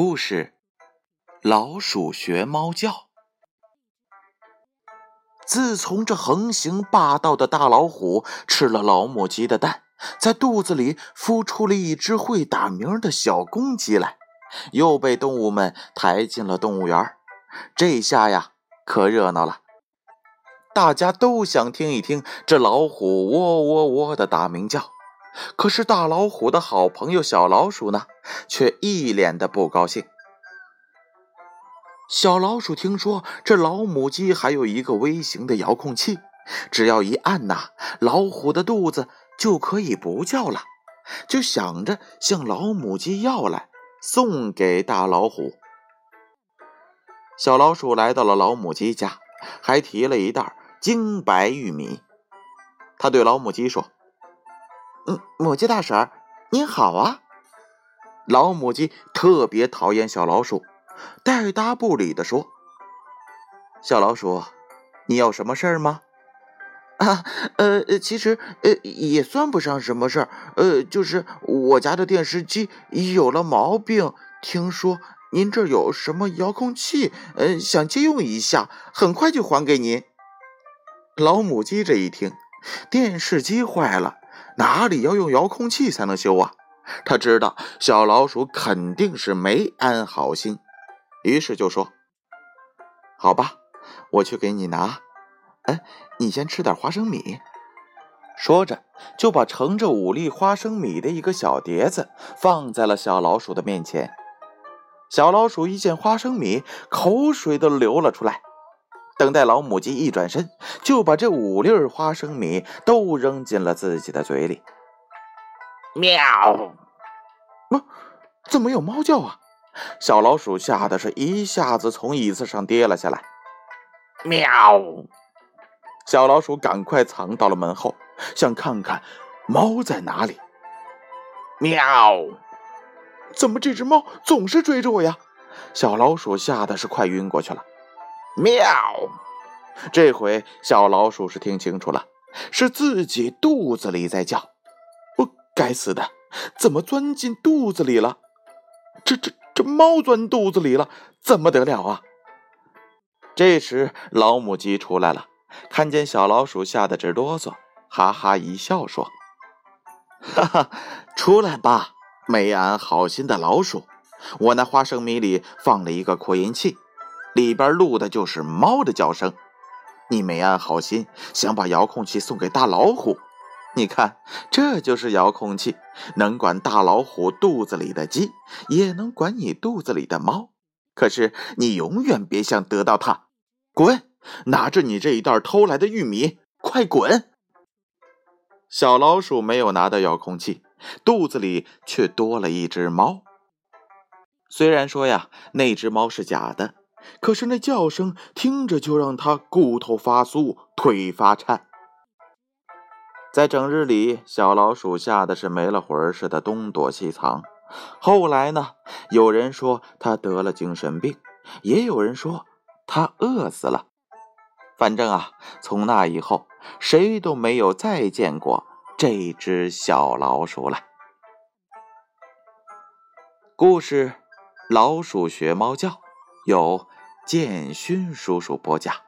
故事：老鼠学猫叫。自从这横行霸道的大老虎吃了老母鸡的蛋，在肚子里孵出了一只会打鸣的小公鸡来，又被动物们抬进了动物园。这下呀，可热闹了，大家都想听一听这老虎喔喔喔的打鸣叫。可是大老虎的好朋友小老鼠呢，却一脸的不高兴。小老鼠听说这老母鸡还有一个微型的遥控器，只要一按呐，老虎的肚子就可以不叫了，就想着向老母鸡要来，送给大老虎。小老鼠来到了老母鸡家，还提了一袋精白玉米。他对老母鸡说。嗯，母鸡大婶，您好啊！老母鸡特别讨厌小老鼠，带答不理的说：“小老鼠，你有什么事儿吗？” 啊，呃，其实呃也算不上什么事儿，呃，就是我家的电视机有了毛病，听说您这有什么遥控器，呃，想借用一下，很快就还给您。老母鸡这一听，电视机坏了。哪里要用遥控器才能修啊？他知道小老鼠肯定是没安好心，于是就说：“好吧，我去给你拿。哎，你先吃点花生米。”说着，就把盛着五粒花生米的一个小碟子放在了小老鼠的面前。小老鼠一见花生米，口水都流了出来。等待老母鸡一转身，就把这五粒花生米都扔进了自己的嘴里。喵！啊？怎么有猫叫啊？小老鼠吓得是一下子从椅子上跌了下来。喵！小老鼠赶快藏到了门后，想看看猫在哪里。喵！怎么这只猫总是追着我呀？小老鼠吓得是快晕过去了。喵！这回小老鼠是听清楚了，是自己肚子里在叫。不，该死的，怎么钻进肚子里了？这、这、这猫钻肚子里了，怎么得了啊？这时老母鸡出来了，看见小老鼠，吓得直哆嗦，哈哈一笑说：“哈哈，出来吧，没安好心的老鼠，我那花生米里放了一个扩音器。”里边录的就是猫的叫声，你没安好心，想把遥控器送给大老虎。你看，这就是遥控器，能管大老虎肚子里的鸡，也能管你肚子里的猫。可是你永远别想得到它。滚！拿着你这一袋偷来的玉米，快滚！小老鼠没有拿到遥控器，肚子里却多了一只猫。虽然说呀，那只猫是假的。可是那叫声听着就让他骨头发酥，腿发颤。在整日里，小老鼠吓得是没了魂似的东躲西藏。后来呢，有人说他得了精神病，也有人说他饿死了。反正啊，从那以后，谁都没有再见过这只小老鼠了。故事：老鼠学猫叫，有。建勋叔叔播讲。